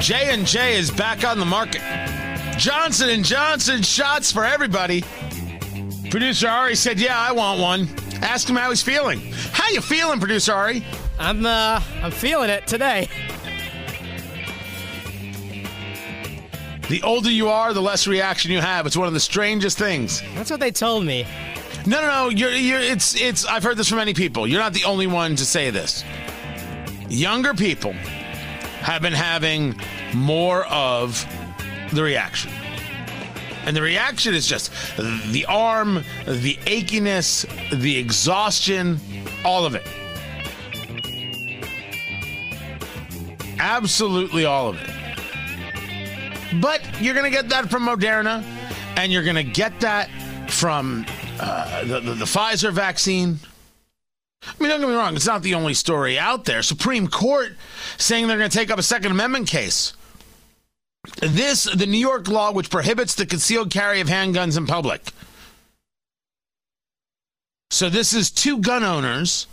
J and J is back on the market. Johnson and Johnson shots for everybody. Producer Ari said, "Yeah, I want one." Ask him how he's feeling. How you feeling, producer Ari? I'm uh I'm feeling it today. The older you are, the less reaction you have. It's one of the strangest things. That's what they told me. No, no, no. You're, you're. It's, it's. I've heard this from many people. You're not the only one to say this. Younger people have been having more of the reaction. And the reaction is just the arm, the achiness, the exhaustion, all of it. Absolutely all of it. But you're going to get that from Moderna, and you're going to get that from uh, the, the, the Pfizer vaccine. I mean, don't get me wrong, it's not the only story out there. Supreme Court saying they're going to take up a Second Amendment case. This, the New York law, which prohibits the concealed carry of handguns in public. So, this is two gun owners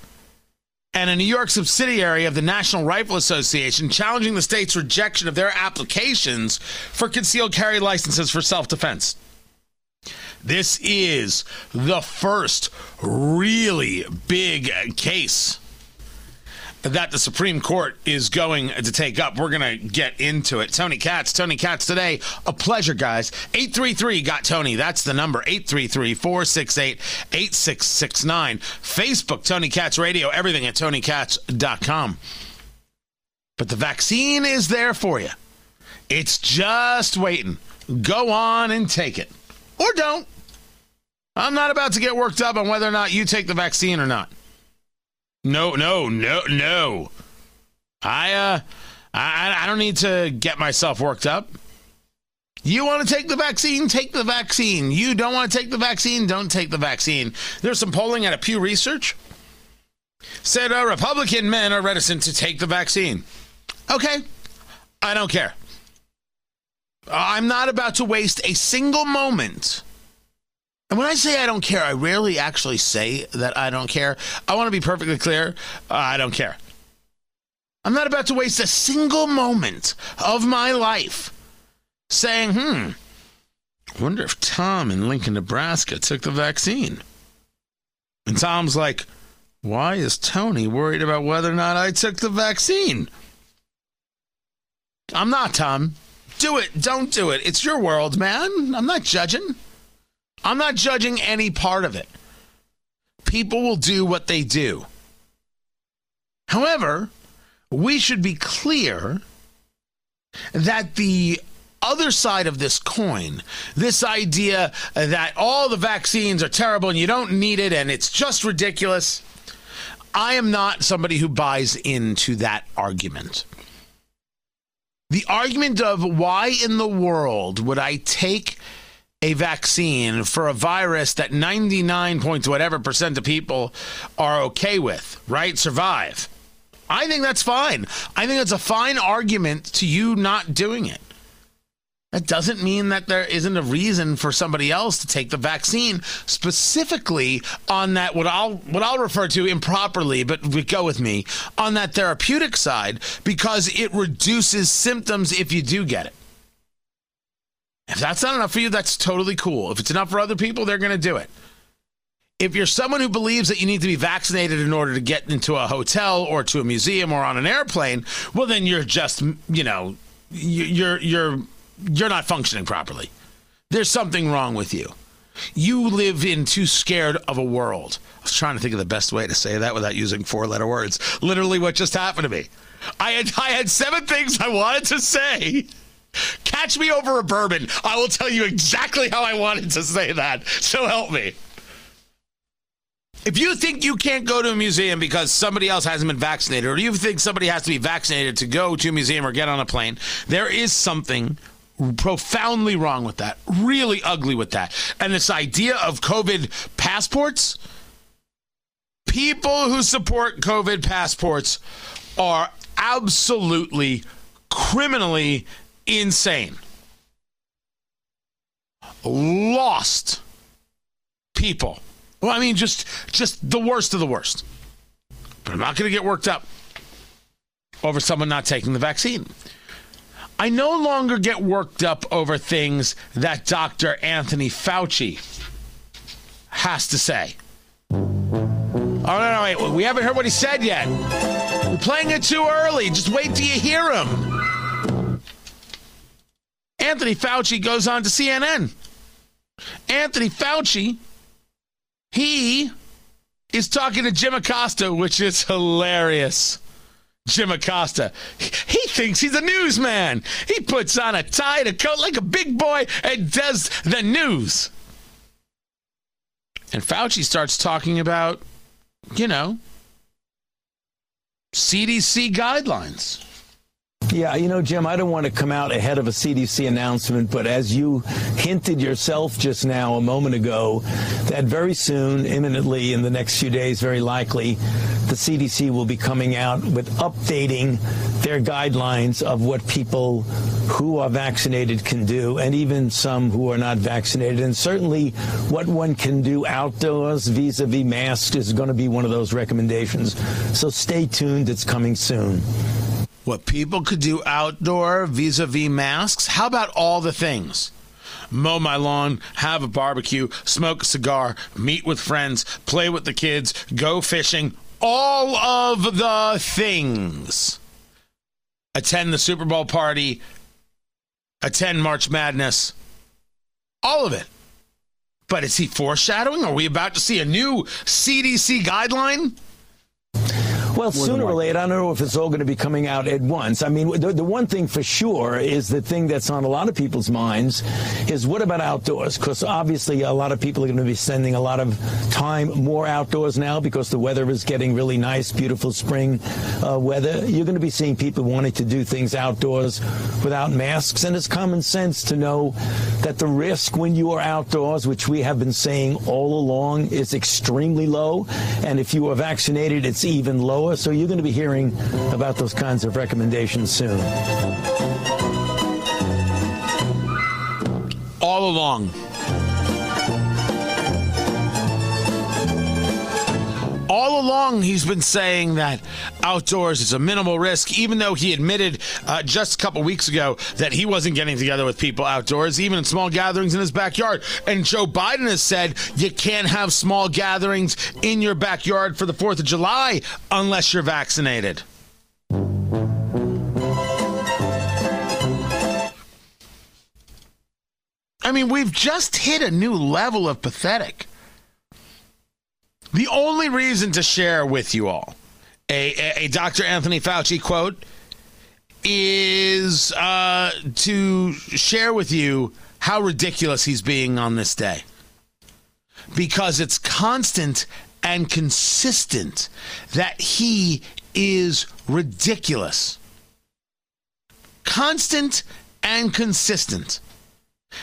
and a New York subsidiary of the National Rifle Association challenging the state's rejection of their applications for concealed carry licenses for self defense. This is the first really big case that the Supreme Court is going to take up. We're going to get into it. Tony Katz, Tony Katz today. A pleasure, guys. 833 got Tony. That's the number 833 468 8669. Facebook, Tony Katz Radio, everything at tonykatz.com. But the vaccine is there for you. It's just waiting. Go on and take it. Or don't. I'm not about to get worked up on whether or not you take the vaccine or not. No, no, no, no. I uh I I don't need to get myself worked up. You want to take the vaccine? Take the vaccine. You don't want to take the vaccine? Don't take the vaccine. There's some polling at a Pew Research said uh, Republican men are reticent to take the vaccine. Okay, I don't care. I'm not about to waste a single moment. And when I say I don't care, I rarely actually say that I don't care. I want to be perfectly clear. I don't care. I'm not about to waste a single moment of my life saying, hmm, wonder if Tom in Lincoln, Nebraska took the vaccine. And Tom's like, why is Tony worried about whether or not I took the vaccine? I'm not, Tom. Do it. Don't do it. It's your world, man. I'm not judging. I'm not judging any part of it. People will do what they do. However, we should be clear that the other side of this coin, this idea that all the vaccines are terrible and you don't need it and it's just ridiculous, I am not somebody who buys into that argument. The argument of why in the world would I take a vaccine for a virus that 99 points whatever percent of people are okay with, right? Survive. I think that's fine. I think it's a fine argument to you not doing it. That doesn't mean that there isn't a reason for somebody else to take the vaccine, specifically on that what I'll what I'll refer to improperly, but go with me on that therapeutic side because it reduces symptoms if you do get it. If that's not enough for you, that's totally cool. If it's enough for other people, they're going to do it. If you're someone who believes that you need to be vaccinated in order to get into a hotel or to a museum or on an airplane, well, then you're just, you know, you're you're you're not functioning properly. There's something wrong with you. You live in too scared of a world. I was trying to think of the best way to say that without using four-letter words. Literally, what just happened to me. I had I had seven things I wanted to say Catch me over a bourbon. I will tell you exactly how I wanted to say that. So help me. If you think you can't go to a museum because somebody else hasn't been vaccinated, or you think somebody has to be vaccinated to go to a museum or get on a plane, there is something profoundly wrong with that, really ugly with that. And this idea of COVID passports, people who support COVID passports are absolutely criminally insane. Lost people. Well, I mean, just just the worst of the worst. But I'm not going to get worked up over someone not taking the vaccine. I no longer get worked up over things that Dr. Anthony Fauci has to say. Oh, no, no, wait. We haven't heard what he said yet. We're playing it too early. Just wait till you hear him. Anthony Fauci goes on to CNN. Anthony Fauci, he is talking to Jim Acosta, which is hilarious. Jim Acosta. He thinks he's a newsman. He puts on a tie and a coat like a big boy and does the news. And Fauci starts talking about, you know, CDC guidelines. Yeah, you know, Jim, I don't want to come out ahead of a CDC announcement, but as you hinted yourself just now, a moment ago, that very soon, imminently, in the next few days, very likely, the CDC will be coming out with updating their guidelines of what people who are vaccinated can do, and even some who are not vaccinated. And certainly what one can do outdoors vis a vis masks is going to be one of those recommendations. So stay tuned, it's coming soon what people could do outdoor vis a vis masks. How about all the things? Mow my lawn, have a barbecue, smoke a cigar, meet with friends, play with the kids, go fishing, all of the things. Attend the Super Bowl party, attend March Madness, all of it. But is he foreshadowing? Are we about to see a new CDC guideline? Well, sooner or later, I don't know if it's all going to be coming out at once. I mean, the, the one thing for sure is the thing that's on a lot of people's minds is what about outdoors? Because obviously, a lot of people are going to be spending a lot of time more outdoors now because the weather is getting really nice, beautiful spring uh, weather. You're going to be seeing people wanting to do things outdoors without masks, and it's common sense to know that the risk when you are outdoors, which we have been saying all along, is extremely low, and if you are vaccinated, it's even lower so you're going to be hearing about those kinds of recommendations soon. All along. All along he's been saying that outdoors is a minimal risk even though he admitted uh, just a couple weeks ago that he wasn't getting together with people outdoors even in small gatherings in his backyard and joe biden has said you can't have small gatherings in your backyard for the 4th of july unless you're vaccinated I mean, we've just hit a new level of pathetic. The only reason to share with you all a, a, a Dr. Anthony Fauci quote is uh, to share with you how ridiculous he's being on this day. Because it's constant and consistent that he is ridiculous. Constant and consistent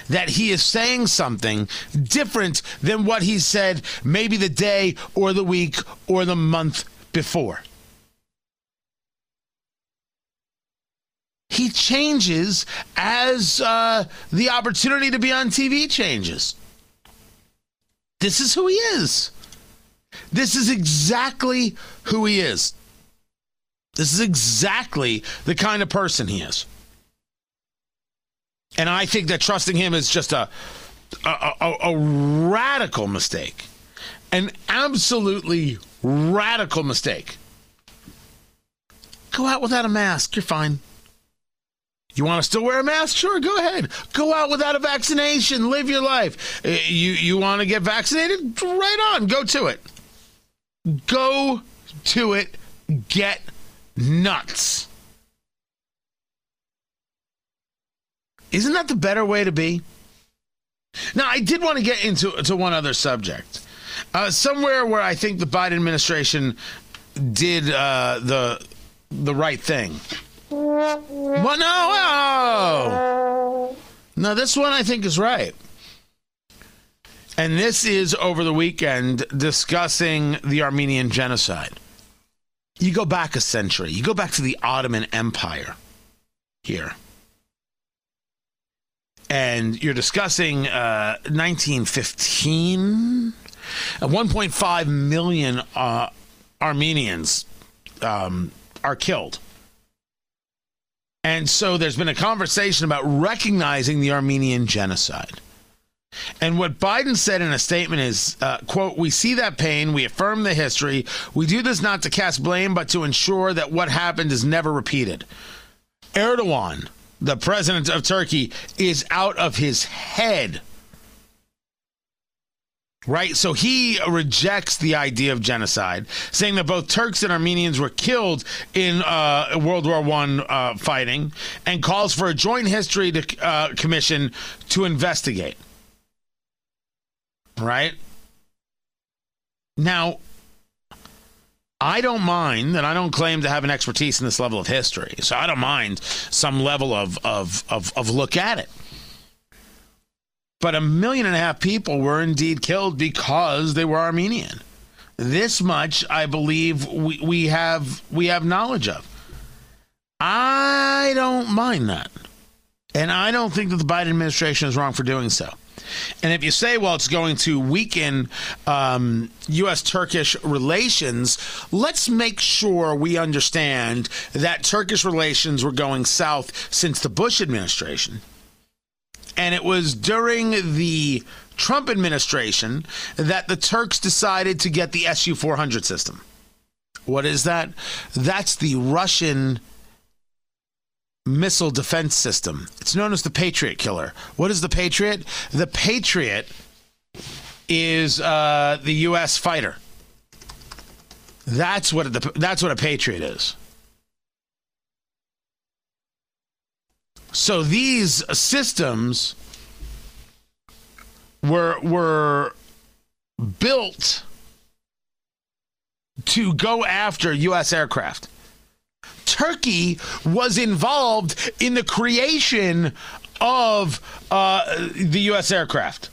that he is saying something different than what he said maybe the day or the week or the month before. He changes as uh, the opportunity to be on TV changes. This is who he is. This is exactly who he is. This is exactly the kind of person he is. And I think that trusting him is just a, a, a, a radical mistake. An absolutely radical mistake. Go out without a mask. You're fine. You want to still wear a mask? Sure, go ahead. Go out without a vaccination. Live your life. Uh, you you want to get vaccinated? Right on. Go to it. Go to it. Get nuts. Isn't that the better way to be? Now, I did want to get into to one other subject. Uh, somewhere where I think the Biden administration did uh, the the right thing. Well, no, no, this one I think is right. And this is over the weekend discussing the Armenian genocide. You go back a century. You go back to the Ottoman Empire here and you're discussing uh, 1915. Uh, 1.5 million uh, Armenians um, are killed. And so there's been a conversation about recognizing the Armenian genocide. And what Biden said in a statement is, uh, quote, we see that pain, we affirm the history. We do this not to cast blame, but to ensure that what happened is never repeated. Erdogan, the president of Turkey, is out of his head. Right? So he rejects the idea of genocide, saying that both Turks and Armenians were killed in uh, World War I uh, fighting, and calls for a joint history to, uh, commission to investigate right? Now, I don't mind that I don't claim to have an expertise in this level of history. So I don't mind some level of, of, of, of look at it. But a million and a half people were indeed killed because they were Armenian. This much I believe we, we have we have knowledge of. I don't mind that. And I don't think that the Biden administration is wrong for doing so. And if you say, well, it's going to weaken um, U.S. Turkish relations, let's make sure we understand that Turkish relations were going south since the Bush administration. And it was during the Trump administration that the Turks decided to get the Su 400 system. What is that? That's the Russian missile defense system. It's known as the Patriot killer. What is the Patriot? The Patriot is uh, the U.S. fighter. That's what the, that's what a Patriot is. So these systems were were built to go after U.S. aircraft. Turkey was involved in the creation of uh, the U.S. aircraft.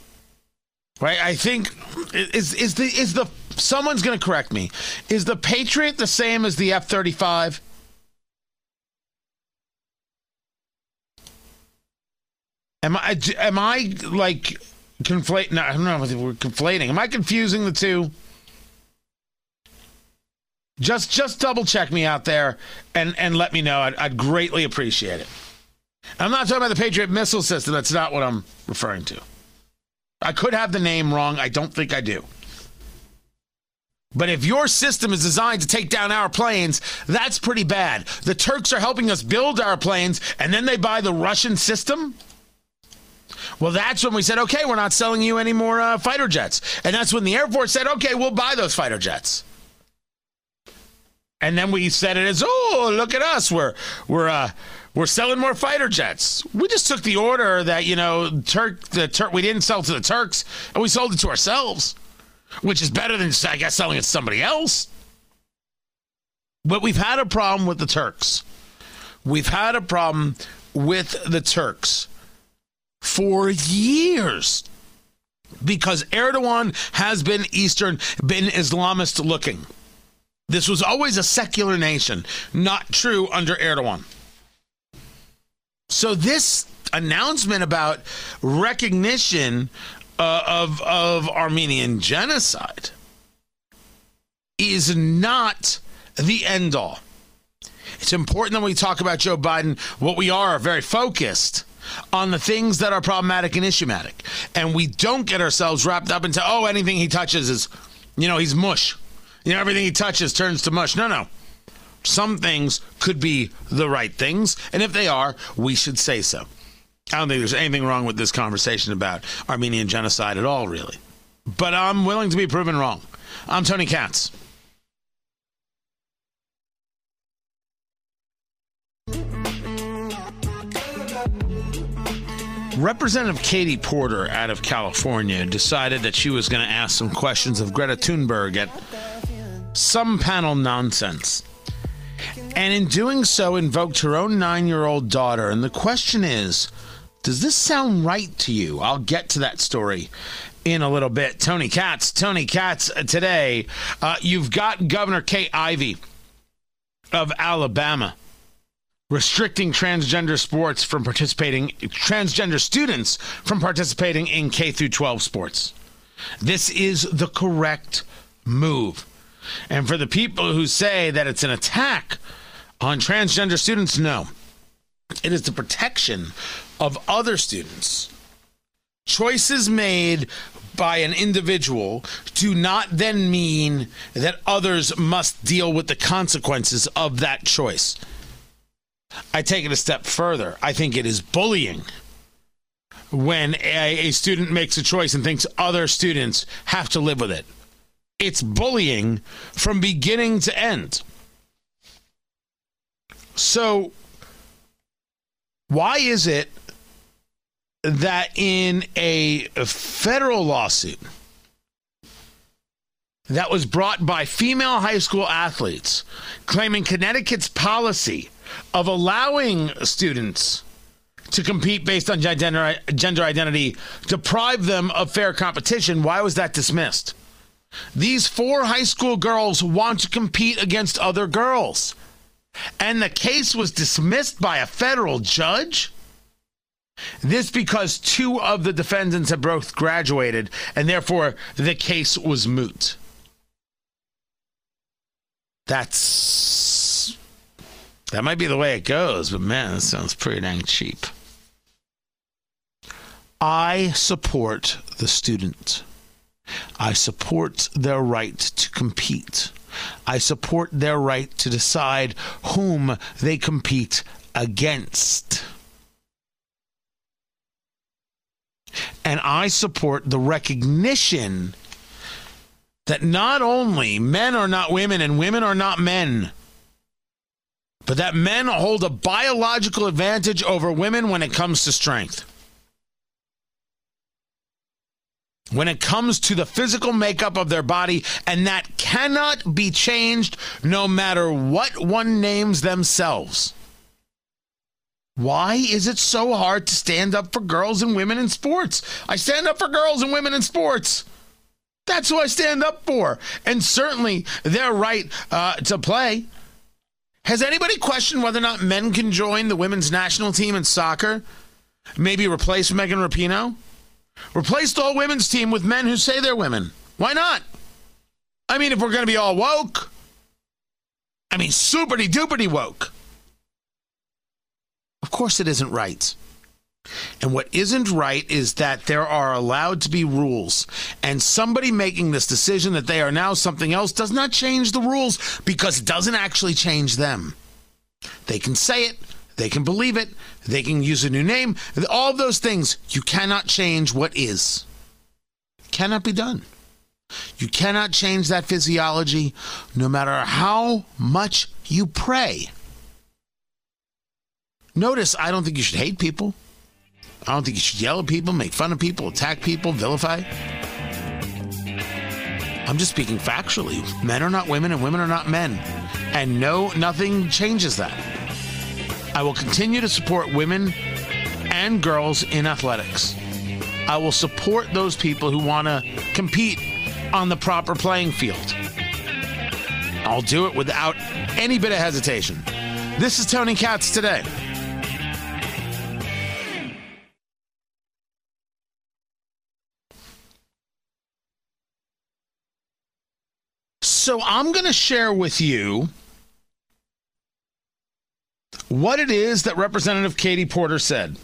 Right? I think is is the is the someone's going to correct me. Is the Patriot the same as the F thirty five? Am I am I like conflate? No, I don't know if we're conflating. Am I confusing the two? Just just double check me out there and and let me know. I'd, I'd greatly appreciate it. I'm not talking about the Patriot missile system. That's not what I'm referring to. I could have the name wrong. I don't think I do. But if your system is designed to take down our planes, that's pretty bad. The Turks are helping us build our planes, and then they buy the Russian system? Well, that's when we said, okay, we're not selling you any more uh, fighter jets. And that's when the Air Force said, okay, we'll buy those fighter jets. And then we said it as, oh, look at us. We're we're uh we're selling more fighter jets. We just took the order that, you know, Turk the Turk we didn't sell to the Turks and we sold it to ourselves, which is better than I guess selling it to somebody else. But we've had a problem with the Turks. We've had a problem with the Turks for years because Erdogan has been Eastern, been Islamist looking. This was always a secular nation, not true under Erdogan. So this announcement about recognition uh, of of Armenian genocide is not the end all. It's important that we talk about Joe Biden. What we are very focused on the things that are problematic and issuematic, and we don't get ourselves wrapped up into oh anything he touches is, you know, he's mush. You know, everything he touches turns to mush. No, no. Some things could be the right things, and if they are, we should say so. I don't think there's anything wrong with this conversation about Armenian genocide at all, really. But I'm willing to be proven wrong. I'm Tony Katz. Representative Katie Porter out of California decided that she was going to ask some questions of Greta Thunberg at some panel nonsense. And in doing so, invoked her own nine year old daughter. And the question is does this sound right to you? I'll get to that story in a little bit. Tony Katz, Tony Katz uh, today. Uh, you've got Governor Kay Ivey of Alabama restricting transgender sports from participating transgender students from participating in K through 12 sports. This is the correct move. And for the people who say that it's an attack on transgender students, no. it is the protection of other students. Choices made by an individual do not then mean that others must deal with the consequences of that choice. I take it a step further. I think it is bullying when a, a, student makes a choice and thinks other students have to live with it. It's bullying from beginning to end. So, why is it that in a federal lawsuit that was brought by female high school athletes claiming Connecticut's policy of allowing students to compete based on gender, identity deprive them of fair competition, why was that dismissed? These four high school girls want to compete against other girls. And the case was dismissed by a federal judge? This because two of the defendants had both graduated, and therefore the case was moot. That's. That might be the way it goes, but man, that sounds pretty dang cheap. I support the student. I support their right to compete. I support their right to decide whom they compete against. And I support the recognition that not only men are not women and women are not men, but that men hold a biological advantage over women when it comes to strength. When it comes to the physical makeup of their body, and that cannot be changed no matter what one names themselves. Why is it so hard to stand up for girls and women in sports? I stand up for girls and women in sports. That's who I stand up for. And certainly their right uh, to play. Has anybody questioned whether or not men can join the women's national team in soccer? Maybe replace Megan Rapinoe? Replace the all women's team with men who say they're women. Why not? I mean, if we're going to be all woke, I mean, superty duperty woke. Of course, it isn't right. And what isn't right is that there are allowed to be rules. And somebody making this decision that they are now something else does not change the rules because it doesn't actually change them. They can say it, they can believe it, they can use a new name, all those things. You cannot change what is. Cannot be done. You cannot change that physiology no matter how much you pray. Notice, I don't think you should hate people. I don't think you should yell at people, make fun of people, attack people, vilify. I'm just speaking factually. Men are not women and women are not men. And no, nothing changes that. I will continue to support women and girls in athletics. I will support those people who want to compete on the proper playing field. I'll do it without any bit of hesitation. This is Tony Katz today. So I'm going to share with you what it is that Representative Katie Porter said.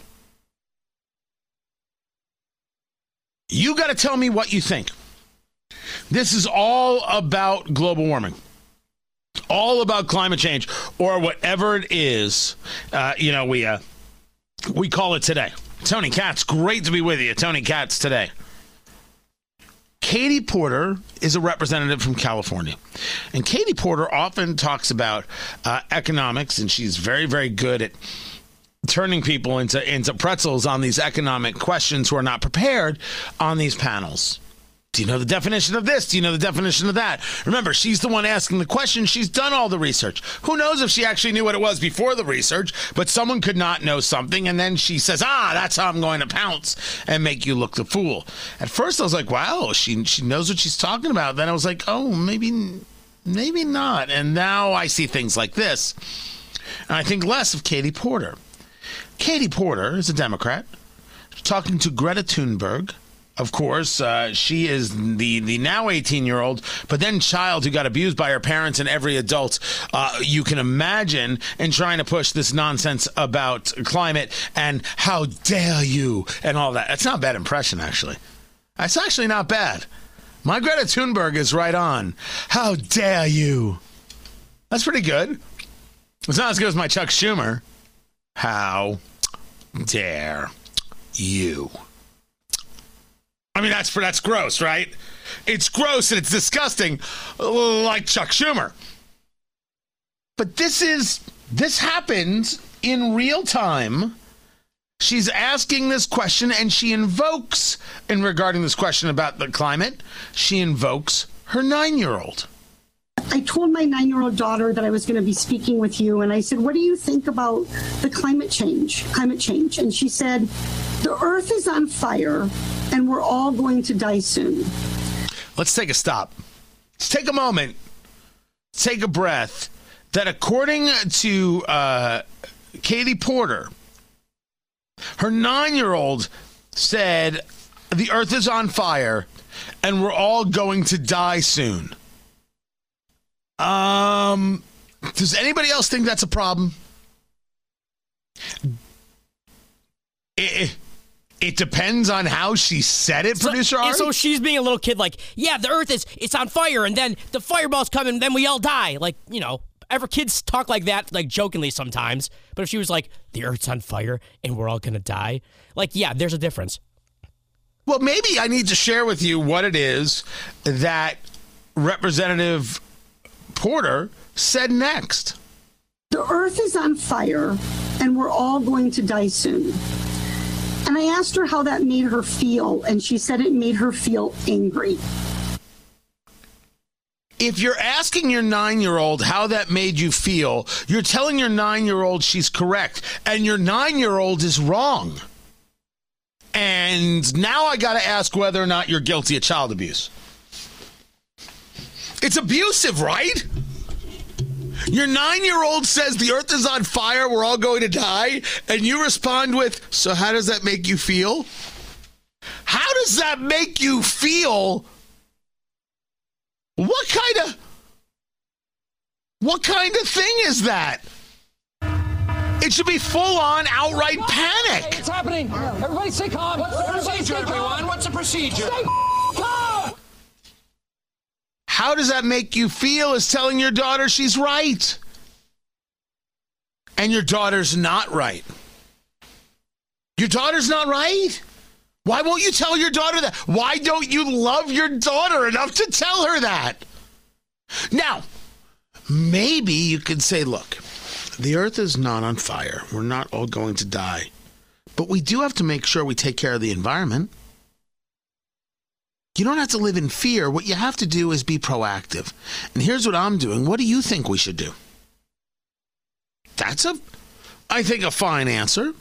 You got to tell me what you think. This is all about global warming, all about climate change, or whatever it is. Uh, you know, we uh, we call it today. Tony Katz, great to be with you. Tony Katz today. Katie Porter is a representative from California. And Katie Porter often talks about uh, economics, and she's very, very good at turning people into, into pretzels on these economic questions who are not prepared on these panels. Do you know the definition of this? Do you know the definition of that? Remember, she's the one asking the question. She's done all the research. Who knows if she actually knew what it was before the research, but someone could not know something, and then she says, Ah, that's how I'm going to pounce and make you look the fool. At first, I was like, Wow, she, she knows what she's talking about. Then I was like, Oh, maybe, maybe not. And now I see things like this. And I think less of Katie Porter. Katie Porter is a Democrat talking to Greta Thunberg of course, uh, she is the, the now 18 year old, but then child who got abused by her parents and every adult uh, you can imagine in trying to push this nonsense about climate and how dare you and all that. That's not a bad impression, actually. That's actually not bad. My Greta Thunberg is right on. How dare you? That's pretty good. It's not as good as my Chuck Schumer. How dare you? I mean, that's that's gross, right? It's gross and it's disgusting, like Chuck Schumer. But this is this happens in real time. She's asking this question, and she invokes, in regarding this question about the climate, she invokes her nine-year-old. I told my nine year old daughter that I was going to be speaking with you, and I said, What do you think about the climate change? Climate change. And she said, The earth is on fire, and we're all going to die soon. Let's take a stop. Let's take a moment, take a breath. That according to uh, Katie Porter, her nine year old said, The earth is on fire, and we're all going to die soon. Um, does anybody else think that's a problem? It, it depends on how she said it, So, producer Ari. so she's being a little kid, like, yeah, the Earth is it's on fire, and then the fireballs come, and then we all die. Like, you know, ever kids talk like that, like jokingly sometimes. But if she was like, the Earth's on fire, and we're all gonna die, like, yeah, there's a difference. Well, maybe I need to share with you what it is that Representative Porter said next. The earth is on fire, and we're all going to die soon. And I asked her how that made her feel, and she said it made her feel angry. If you're asking your nine year old how that made you feel, you're telling your nine year old she's correct, and your nine year old is wrong. And now I got to ask whether or not you're guilty of child abuse. It's abusive, right? Your nine year old says the earth is on fire, we're all going to die, and you respond with, So, how does that make you feel? How does that make you feel? What kind of. What kind of thing is that? It should be full on outright panic. It's happening. Everybody stay calm. What's the Everybody procedure, stay calm. everyone? What's the procedure? Stay calm. How does that make you feel is telling your daughter she's right? And your daughter's not right. Your daughter's not right? Why won't you tell your daughter that? Why don't you love your daughter enough to tell her that? Now, maybe you could say, look, the earth is not on fire. We're not all going to die. But we do have to make sure we take care of the environment. You don't have to live in fear. What you have to do is be proactive. And here's what I'm doing. What do you think we should do? That's a, I think, a fine answer.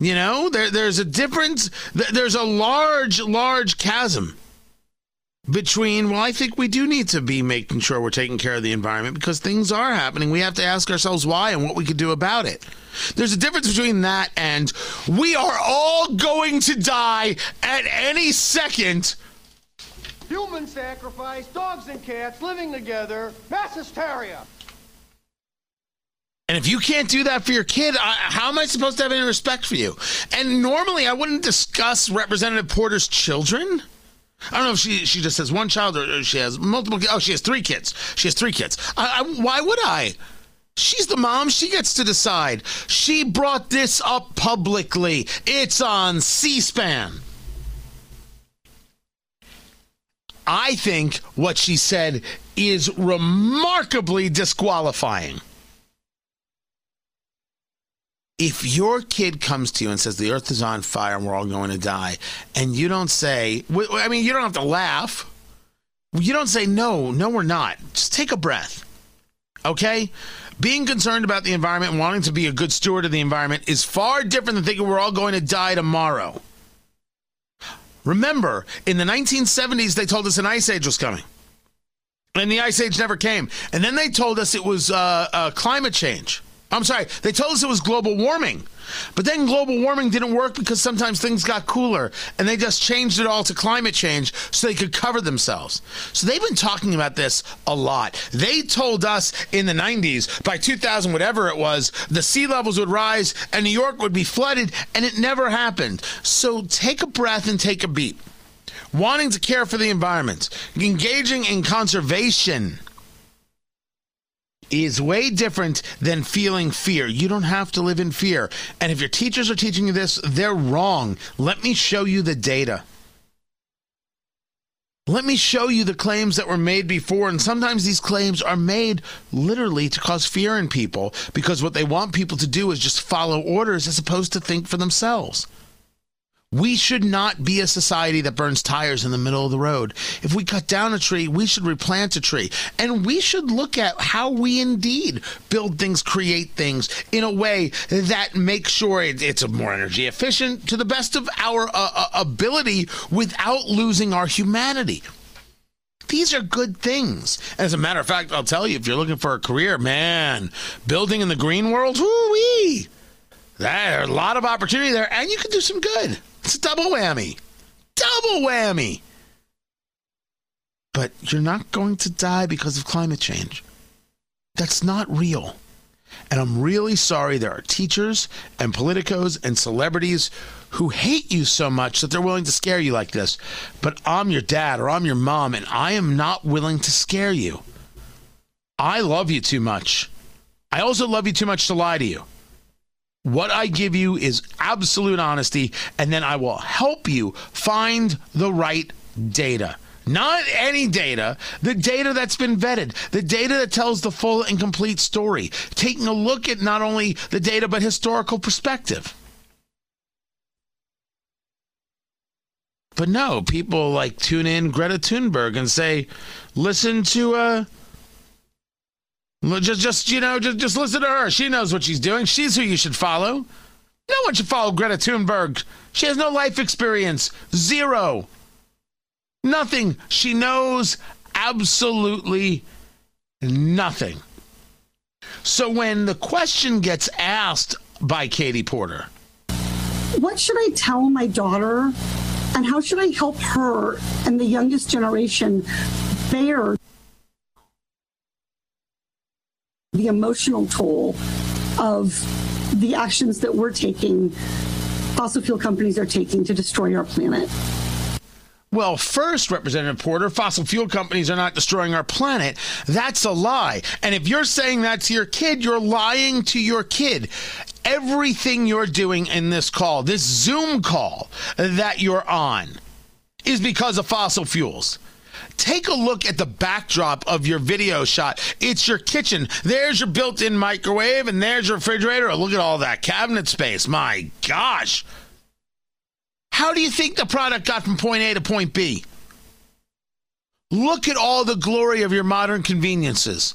You know, there, there's a difference. There's a large, large chasm between, well, I think we do need to be making sure we're taking care of the environment because things are happening. We have to ask ourselves why and what we could do about it. There's a difference between that and we are all going to die at any second. Human sacrifice, dogs and cats living together, mass hysteria. And if you can't do that for your kid, I, how am I supposed to have any respect for you? And normally I wouldn't discuss Representative Porter's children. I don't know if she she just has one child or she has multiple. Oh, she has three kids. She has three kids. I, I, why would I? She's the mom. She gets to decide. She brought this up publicly. It's on C-SPAN. I think what she said is remarkably disqualifying if your kid comes to you and says the earth is on fire and we're all going to die, and you don't say, I mean, you don't have to laugh. You don't say, no, no, we're not. Just take a breath. Okay? Being concerned about the environment and wanting to be a good steward of the environment is far different than thinking we're all going to die tomorrow. Remember, in the 1970s, they told us an ice age was coming. And the ice age never came. And then they told us it was uh, uh, climate change. I'm sorry, they told us it was global warming. But then global warming didn't work because sometimes things got cooler and they just changed it all to climate change so they could cover themselves. So they've been talking about this a lot. They told us in the 90s, by 2000, whatever it was, the sea levels would rise and New York would be flooded, and it never happened. So take a breath and take a beat. Wanting to care for the environment, engaging in conservation is way different than feeling fear. You don't have to live in fear. And if your teachers are teaching you this, they're wrong. Let me show you the data. Let me show you the claims that were made before. And sometimes these claims are made literally to cause fear in people because what they want people to do is just follow orders as opposed to think for themselves. We should not be a society that burns tires in the middle of the road. If we cut down a tree, we should replant a tree. And we should look at how we indeed build things, create things in a way that makes sure it's more energy efficient to the best of our uh, uh, ability without losing our humanity. These are good things. As a matter of fact, I'll tell you, if you're looking for a career, man, building in the green world, whoo-wee, there's a lot of opportunity there, and you can do some good. It's a double whammy. Double whammy. But you're not going to die because of climate change. That's not real. And I'm really sorry there are teachers and politicos and celebrities who hate you so much that they're willing to scare you like this. But I'm your dad or I'm your mom, and I am not willing to scare you. I love you too much. I also love you too much to lie to you. What I give you is absolute honesty, and then I will help you find the right data. Not any data, the data that's been vetted, the data that tells the full and complete story, taking a look at not only the data but historical perspective. But no, people like tune in Greta Thunberg and say, listen to uh, just, just you know, just, just listen to her. She knows what she's doing. She's who you should follow. No one should follow Greta Thunberg. She has no life experience. Zero. Nothing. She knows absolutely nothing. So when the question gets asked by Katie Porter, what should I tell my daughter and how should I help her and the youngest generation bear the emotional toll of the actions that we're taking, fossil fuel companies are taking to destroy our planet. Well, first, Representative Porter, fossil fuel companies are not destroying our planet. That's a lie. And if you're saying that to your kid, you're lying to your kid. Everything you're doing in this call, this Zoom call that you're on, is because of fossil fuels. Take a look at the backdrop of your video shot. It's your kitchen. There's your built in microwave, and there's your refrigerator. Look at all that cabinet space. My gosh. How do you think the product got from point A to point B? Look at all the glory of your modern conveniences.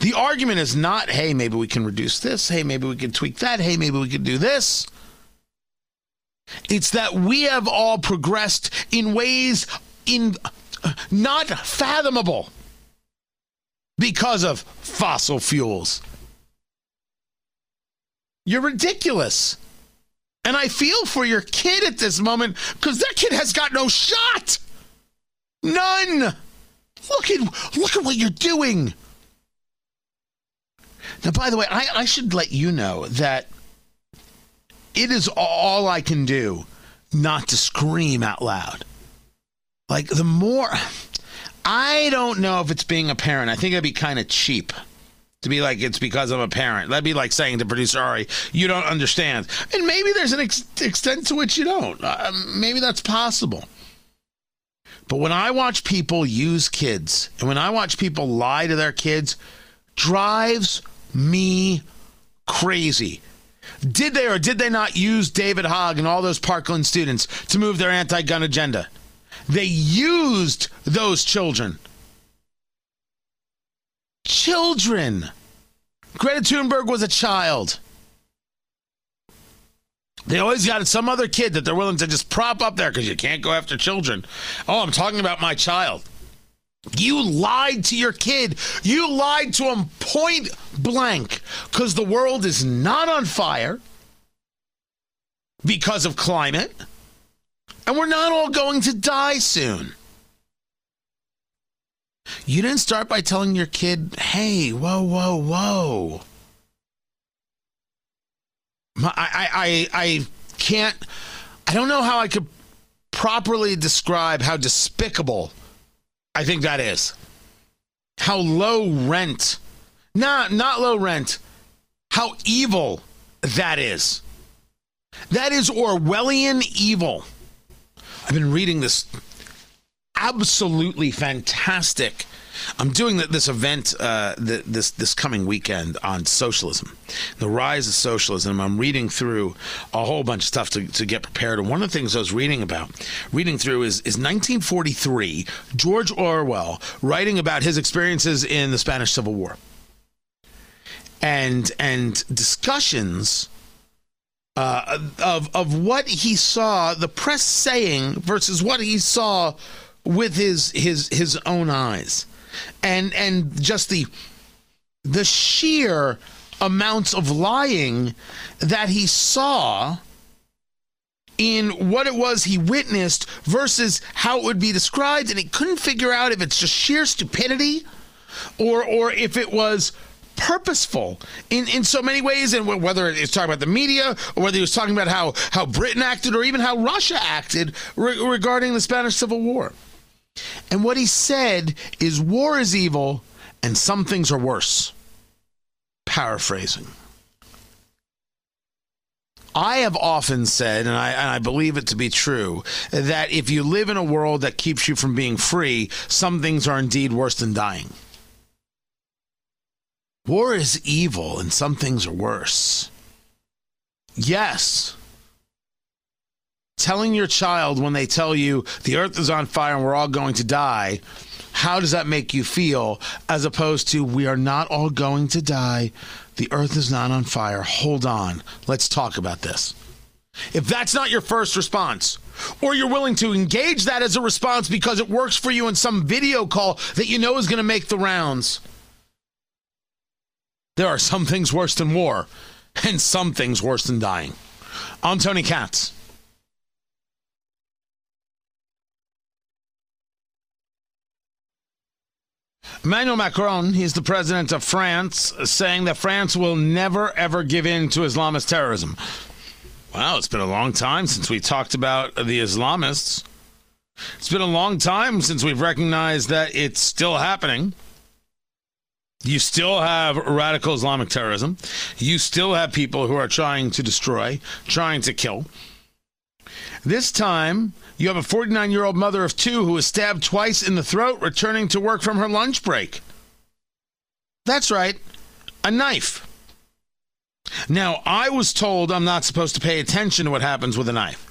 The argument is not, hey, maybe we can reduce this. Hey, maybe we can tweak that. Hey, maybe we can do this. It's that we have all progressed in ways in not fathomable because of fossil fuels. You're ridiculous. And I feel for your kid at this moment because that kid has got no shot. None. Look at look at what you're doing. Now, by the way, I, I should let you know that it is all I can do not to scream out loud. Like the more I don't know if it's being a parent. I think it'd be kind of cheap to be like it's because I'm a parent. That'd be like saying to producer Ari, "You don't understand." And maybe there's an ex- extent to which you don't. Uh, maybe that's possible. But when I watch people use kids, and when I watch people lie to their kids, drives me crazy. Did they or did they not use David Hogg and all those Parkland students to move their anti-gun agenda? They used those children. Children. Greta Thunberg was a child. They always got some other kid that they're willing to just prop up there because you can't go after children. Oh, I'm talking about my child. You lied to your kid. You lied to him point blank because the world is not on fire because of climate, and we're not all going to die soon. You didn't start by telling your kid, hey, whoa, whoa, whoa. I, I, I, can't, I don't know how I could properly describe how despicable I think that is. How low rent, not, not low rent, how evil that is. That is Orwellian evil. I've been reading this absolutely fantastic. I'm doing this event uh, this this coming weekend on socialism, the rise of socialism. I'm reading through a whole bunch of stuff to, to get prepared. And one of the things I was reading about, reading through, is is 1943. George Orwell writing about his experiences in the Spanish Civil War, and and discussions. Uh, of of what he saw the press saying versus what he saw with his his his own eyes. And and just the the sheer amounts of lying that he saw in what it was he witnessed versus how it would be described. And he couldn't figure out if it's just sheer stupidity or or if it was purposeful in, in so many ways and whether it's talking about the media or whether he was talking about how, how britain acted or even how russia acted re- regarding the spanish civil war and what he said is war is evil and some things are worse. Paraphrasing. I have often said, and I, and I, believe it to be true, that if you live in a world that keeps you from being free, some things are indeed worse than dying. War is evil, and some things are worse. Yes, telling your child when they tell you the earth is on fire and we're all going to die, how does that make you feel as opposed to we are not all going to die? The earth is not on fire. Hold on. Let's talk about this. If that's not your first response, or you're willing to engage that as a response because it works for you in some video call that you know is going to make the rounds, there are some things worse than war and some things worse than dying. I'm Tony Katz. Emmanuel Macron, he's the president of France, saying that France will never ever give in to Islamist terrorism. Wow, it's been a long time since we talked about the Islamists. It's been a long time since we've recognized that it's still happening. You still have radical Islamic terrorism. You still have people who are trying to destroy, trying to kill. This time, you have a 49 year old mother of two who was stabbed twice in the throat returning to work from her lunch break. That's right, a knife. Now, I was told I'm not supposed to pay attention to what happens with a knife.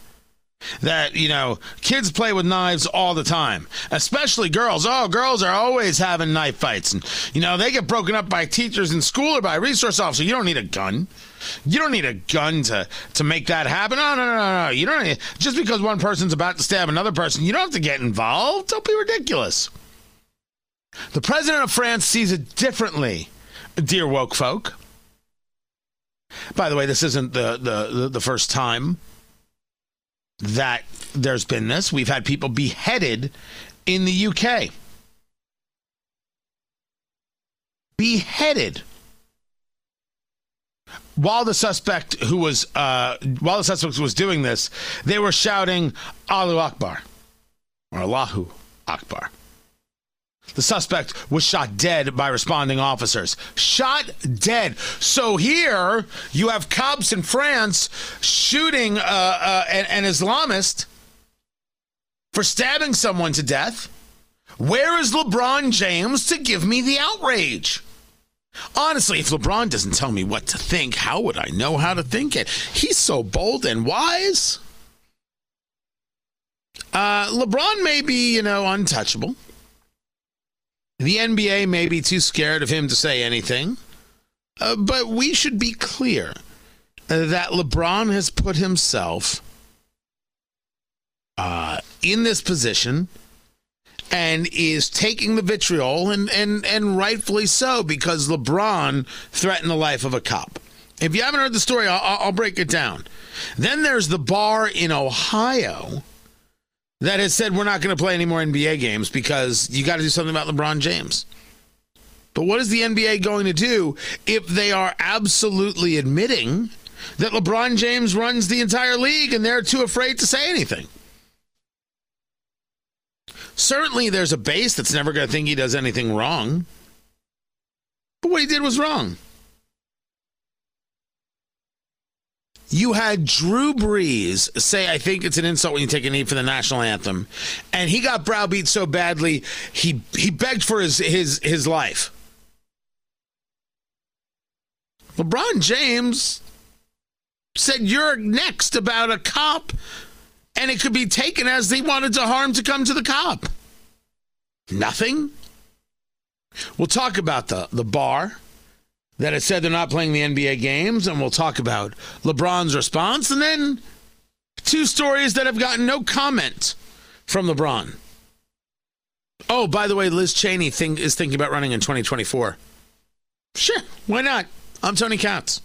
That, you know, kids play with knives all the time, especially girls. Oh, girls are always having knife fights. And, you know, they get broken up by teachers in school or by resource officer. You don't need a gun. You don't need a gun to to make that happen. No, no, no, no, no. You don't need, just because one person's about to stab another person, you don't have to get involved. Don't be ridiculous. The president of France sees it differently, dear woke folk. By the way, this isn't the the the first time that there's been this. We've had people beheaded in the UK. Beheaded while the suspect who was uh, while the suspect was doing this, they were shouting "Allahu Akbar" or "Allahu Akbar." The suspect was shot dead by responding officers. Shot dead. So here you have cops in France shooting uh, uh, an, an Islamist for stabbing someone to death. Where is LeBron James to give me the outrage? Honestly, if LeBron doesn't tell me what to think, how would I know how to think it? He's so bold and wise. Uh, LeBron may be, you know, untouchable. The NBA may be too scared of him to say anything. Uh, but we should be clear that LeBron has put himself uh, in this position and is taking the vitriol, and, and, and rightfully so, because LeBron threatened the life of a cop. If you haven't heard the story, I'll, I'll break it down. Then there's the bar in Ohio that has said we're not going to play any more NBA games because you got to do something about LeBron James. But what is the NBA going to do if they are absolutely admitting that LeBron James runs the entire league and they're too afraid to say anything? Certainly, there's a base that's never going to think he does anything wrong. But what he did was wrong. You had Drew Brees say, I think it's an insult when you take a knee for the national anthem. And he got browbeat so badly, he, he begged for his, his, his life. LeBron James said, You're next about a cop, and it could be taken as they wanted to harm to come to the cop. Nothing. We'll talk about the, the bar that has said they're not playing the NBA games, and we'll talk about LeBron's response, and then two stories that have gotten no comment from LeBron. Oh, by the way, Liz Cheney think, is thinking about running in 2024. Sure, why not? I'm Tony Katz.